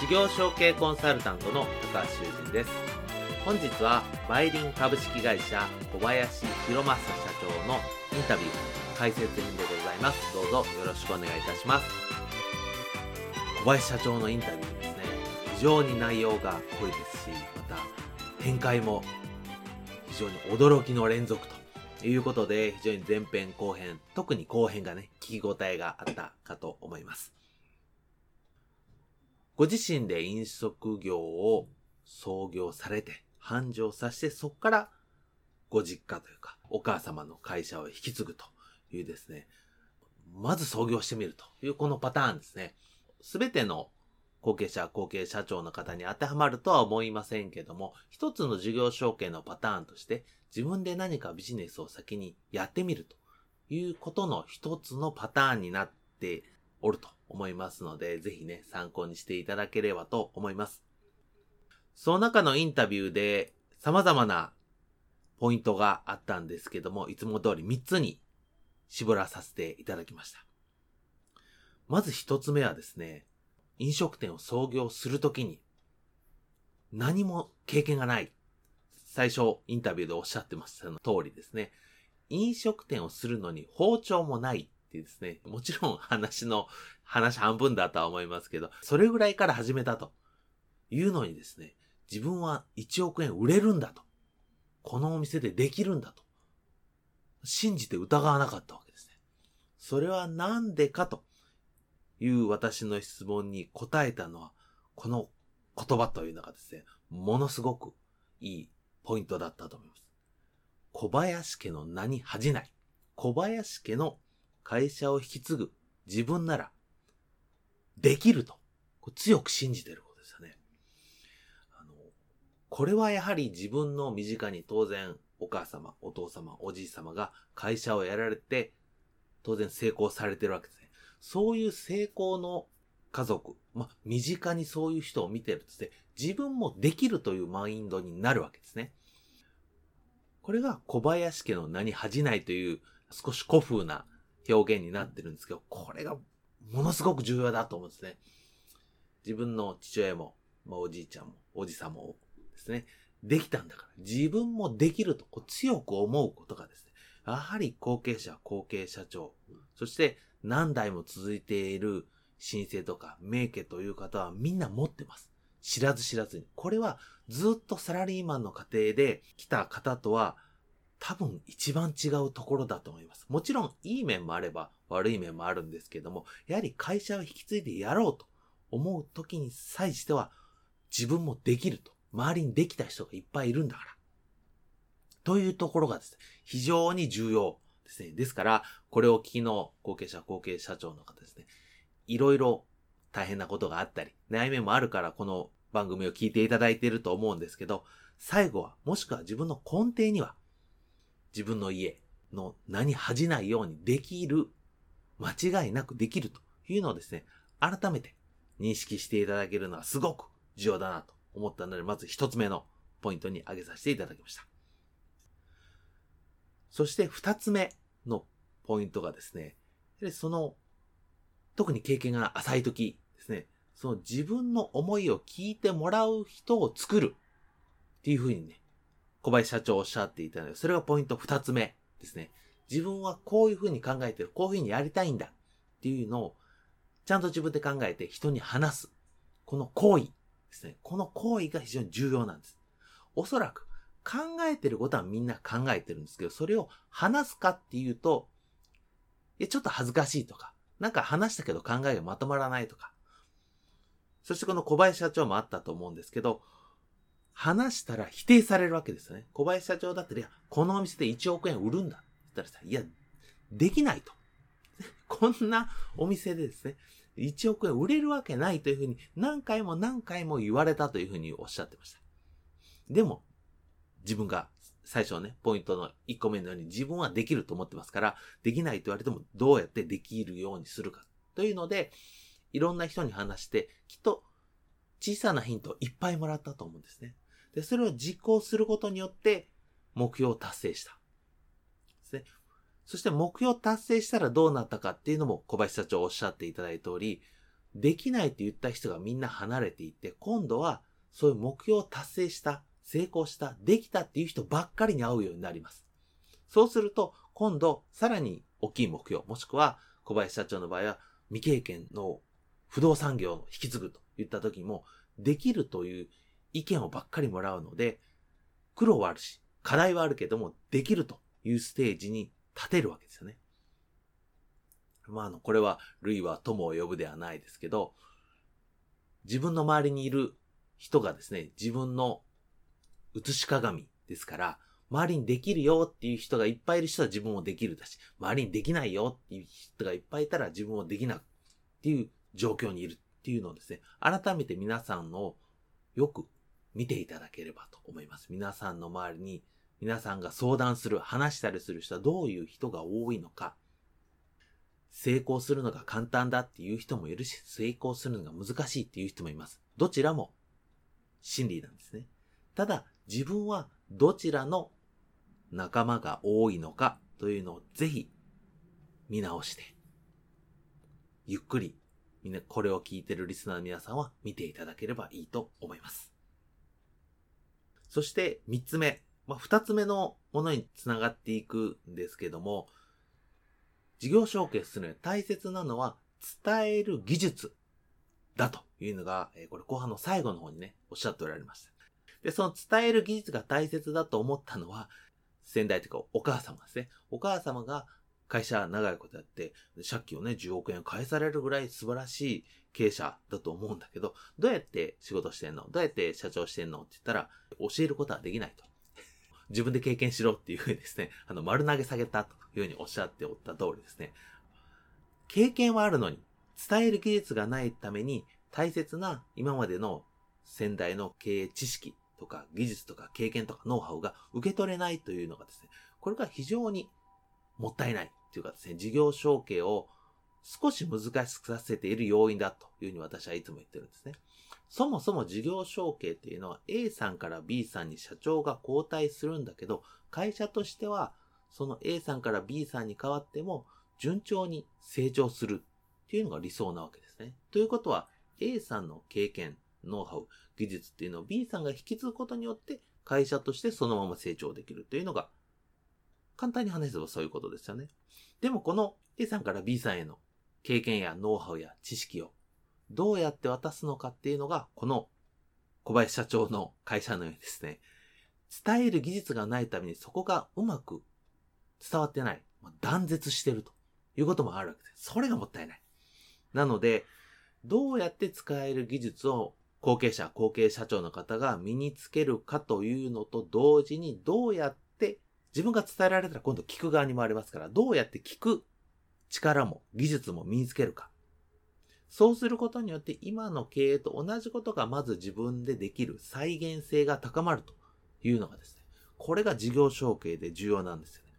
事業承継コンサルタントの高橋修人です。本日はバイリン株式会社小林博正社長のインタビュー解説編でございます。どうぞよろしくお願いいたします。小林社長のインタビューですね。非常に内容が濃いですしまた展開も非常に驚きの連続ということで非常に前編後編特に後編がね聞き応えがあったかと思います。ご自身で飲食業を創業されて、繁盛させて、そこからご実家というか、お母様の会社を引き継ぐというですね、まず創業してみるというこのパターンですね。すべての後継者、後継社長の方に当てはまるとは思いませんけども、一つの事業承継のパターンとして、自分で何かビジネスを先にやってみるということの一つのパターンになっておると思いますので、ぜひね、参考にしていただければと思います。その中のインタビューで様々なポイントがあったんですけども、いつも通り3つに絞らさせていただきました。まず1つ目はですね、飲食店を創業するときに何も経験がない。最初インタビューでおっしゃってましたの通りですね。飲食店をするのに包丁もないってですね、もちろん話の、話半分だとは思いますけど、それぐらいから始めたというのにですね、自分は1億円売れるんだと。このお店でできるんだと。信じて疑わなかったわけですね。それはなんでかという私の質問に答えたのは、この言葉というのがですね、ものすごくいいポイントだったと思います。小林家の名に恥じない。小林家の会社を引き継ぐ自分なら、できると、強く信じてることですよね。あの、これはやはり自分の身近に当然、お母様、お父様、おじい様が会社をやられて、当然成功されてるわけですね。そういう成功の家族、まあ、身近にそういう人を見てるとして、自分もできるというマインドになるわけですね。これが小林家の名に恥じないという少し古風な表現になってるんですけど、これがものすごく重要だと思うんですね。自分の父親も、まあ、おじいちゃんも、おじさんもですね、できたんだから、自分もできると強く思うことがですね、やはり後継者、後継社長、そして何代も続いている申請とか名家という方はみんな持ってます。知らず知らずに。これはずっとサラリーマンの家庭で来た方とは多分一番違うところだと思います。もちろんいい面もあれば悪い面もあるんですけども、やはり会社を引き継いでやろうと思う時に際しては自分もできると。周りにできた人がいっぱいいるんだから。というところがですね、非常に重要ですね。ですから、これを聞きの後継者、後継社長の方ですね、いろいろ大変なことがあったり、悩みもあるからこの番組を聞いていただいていると思うんですけど、最後は、もしくは自分の根底には、自分の家の名に恥じないようにできる、間違いなくできるというのをですね、改めて認識していただけるのはすごく重要だなと思ったので、まず一つ目のポイントに挙げさせていただきました。そして二つ目のポイントがですね、その、特に経験が浅い時ですね、その自分の思いを聞いてもらう人を作るっていうふうにね、小林社長おっしゃっていたので、それがポイント二つ目ですね。自分はこういうふうに考えてる、こういうふうにやりたいんだっていうのを、ちゃんと自分で考えて人に話す。この行為ですね。この行為が非常に重要なんです。おそらく考えてることはみんな考えてるんですけど、それを話すかっていうと、いや、ちょっと恥ずかしいとか、なんか話したけど考えがまとまらないとか。そしてこの小林社長もあったと思うんですけど、話したら否定されるわけですよね。小林社長だったら、このお店で1億円売るんだ。って言ったらさ、いや、できないと。こんなお店でですね、1億円売れるわけないというふうに何回も何回も言われたというふうにおっしゃってました。でも、自分が最初ね、ポイントの1個目のように自分はできると思ってますから、できないと言われてもどうやってできるようにするかというので、いろんな人に話して、きっと小さなヒントをいっぱいもらったと思うんですね。で、それを実行することによって目標を達成した。ですね。そして目標を達成したらどうなったかっていうのも小林社長おっしゃっていただいた通り、できないって言った人がみんな離れていって、今度はそういう目標を達成した、成功した、できたっていう人ばっかりに会うようになります。そうすると、今度さらに大きい目標、もしくは小林社長の場合は未経験の不動産業を引き継ぐと言った時も、できるという意見をばっかりもらうので、苦労はあるし、課題はあるけども、できるというステージに立てるわけですよね。まあ、あの、これは、類は友を呼ぶではないですけど、自分の周りにいる人がですね、自分の映し鏡ですから、周りにできるよっていう人がいっぱいいる人は自分もできるだし、周りにできないよっていう人がいっぱいいたら自分もできないっていう状況にいるっていうのをですね、改めて皆さんのよく見ていただければと思います。皆さんの周りに皆さんが相談する、話したりする人はどういう人が多いのか、成功するのが簡単だっていう人もいるし、成功するのが難しいっていう人もいます。どちらも真理なんですね。ただ、自分はどちらの仲間が多いのかというのをぜひ見直して、ゆっくりみんなこれを聞いてるリスナーの皆さんは見ていただければいいと思います。そして三つ目、まあ、二つ目のものにつながっていくんですけども、事業承継するのに大切なのは伝える技術だというのが、これ後半の最後の方にね、おっしゃっておられました。で、その伝える技術が大切だと思ったのは、先代というかお母様ですね。お母様が会社長いことやって、借金をね、10億円返されるぐらい素晴らしい経営者だと思うんだけど、どうやって仕事してんの？どうやって社長してんの？って言ったら、教えることはできないと。自分で経験しろっていうふうにですね、あの、丸投げ下げたというふうにおっしゃっておった通りですね。経験はあるのに、伝える技術がないために、大切な今までの先代の経営知識とか技術とか経験とかノウハウが受け取れないというのがですね、これが非常にもったいないというかですね、事業承継を少し難しくさせている要因だというふうに私はいつも言ってるんですね。そもそも事業承継っていうのは A さんから B さんに社長が交代するんだけど、会社としてはその A さんから B さんに変わっても順調に成長するっていうのが理想なわけですね。ということは A さんの経験、ノウハウ、技術っていうのを B さんが引き継ぐことによって会社としてそのまま成長できるというのが簡単に話せばそういうことですよね。でもこの A さんから B さんへの経験やノウハウや知識をどうやって渡すのかっていうのが、この小林社長の会社のようにですね、伝える技術がないためにそこがうまく伝わってない。断絶してるということもあるわけです。それがもったいない。なので、どうやって使える技術を後継者、後継社長の方が身につけるかというのと同時に、どうやって自分が伝えられたら今度聞く側に回りますから、どうやって聞く力も技術も身につけるか。そうすることによって今の経営と同じことがまず自分でできる再現性が高まるというのがですね、これが事業承継で重要なんですよね。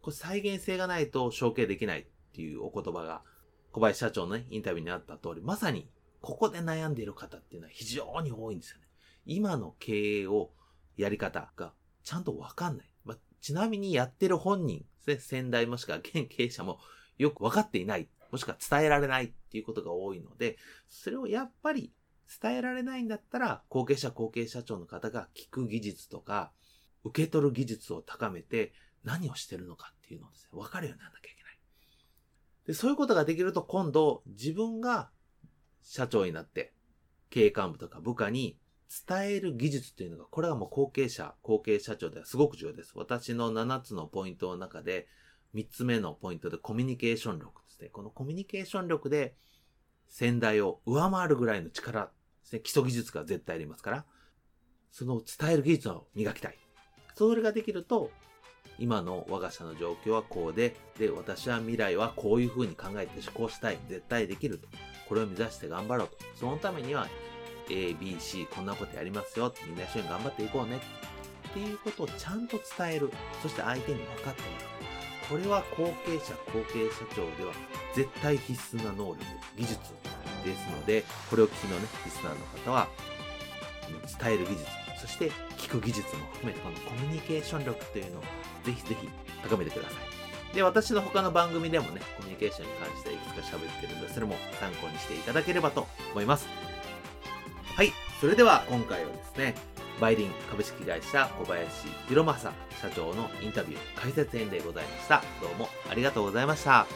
これ再現性がないと承継できないっていうお言葉が小林社長のね、インタビューにあった通り、まさにここで悩んでいる方っていうのは非常に多いんですよね。今の経営をやり方がちゃんとわかんない。ま、ちなみにやってる本人で、先代もしくは現経営者もよくわかっていない。もしくは伝えられないっていうことが多いので、それをやっぱり伝えられないんだったら、後継者後継社長の方が聞く技術とか、受け取る技術を高めて何をしてるのかっていうのをですね、分かるようにならなきゃいけない。で、そういうことができると今度自分が社長になって経営幹部とか部下に伝える技術っていうのが、これはもう後継者、後継社長ではすごく重要です。私の7つのポイントの中で、3つ目のポイントでコミュニケーション力ですね。このコミュニケーション力で、先代を上回るぐらいの力ですね。基礎技術が絶対ありますから、その伝える技術を磨きたい。それができると、今の我が社の状況はこうで、で、私は未来はこういう風に考えて思考したい。絶対できると。これを目指して頑張ろうと。そのためには、A、B、C、こんなことやりますよ。みんな一緒に頑張っていこうね。っていうことをちゃんと伝える。そして相手に分かってもらう。これは後継者、後継社長では絶対必須な能力、技術ですので、これを聞きのね、リスナーの方は、伝える技術、そして聞く技術も含めて、このコミュニケーション力というのをぜひぜひ高めてください。で、私の他の番組でもね、コミュニケーションに関していくつか喋ってるので、それも参考にしていただければと思います。はい。それでは今回はですね、バイリン株式会社小林博正社長のインタビュー解説編でございました。どうもありがとうございました。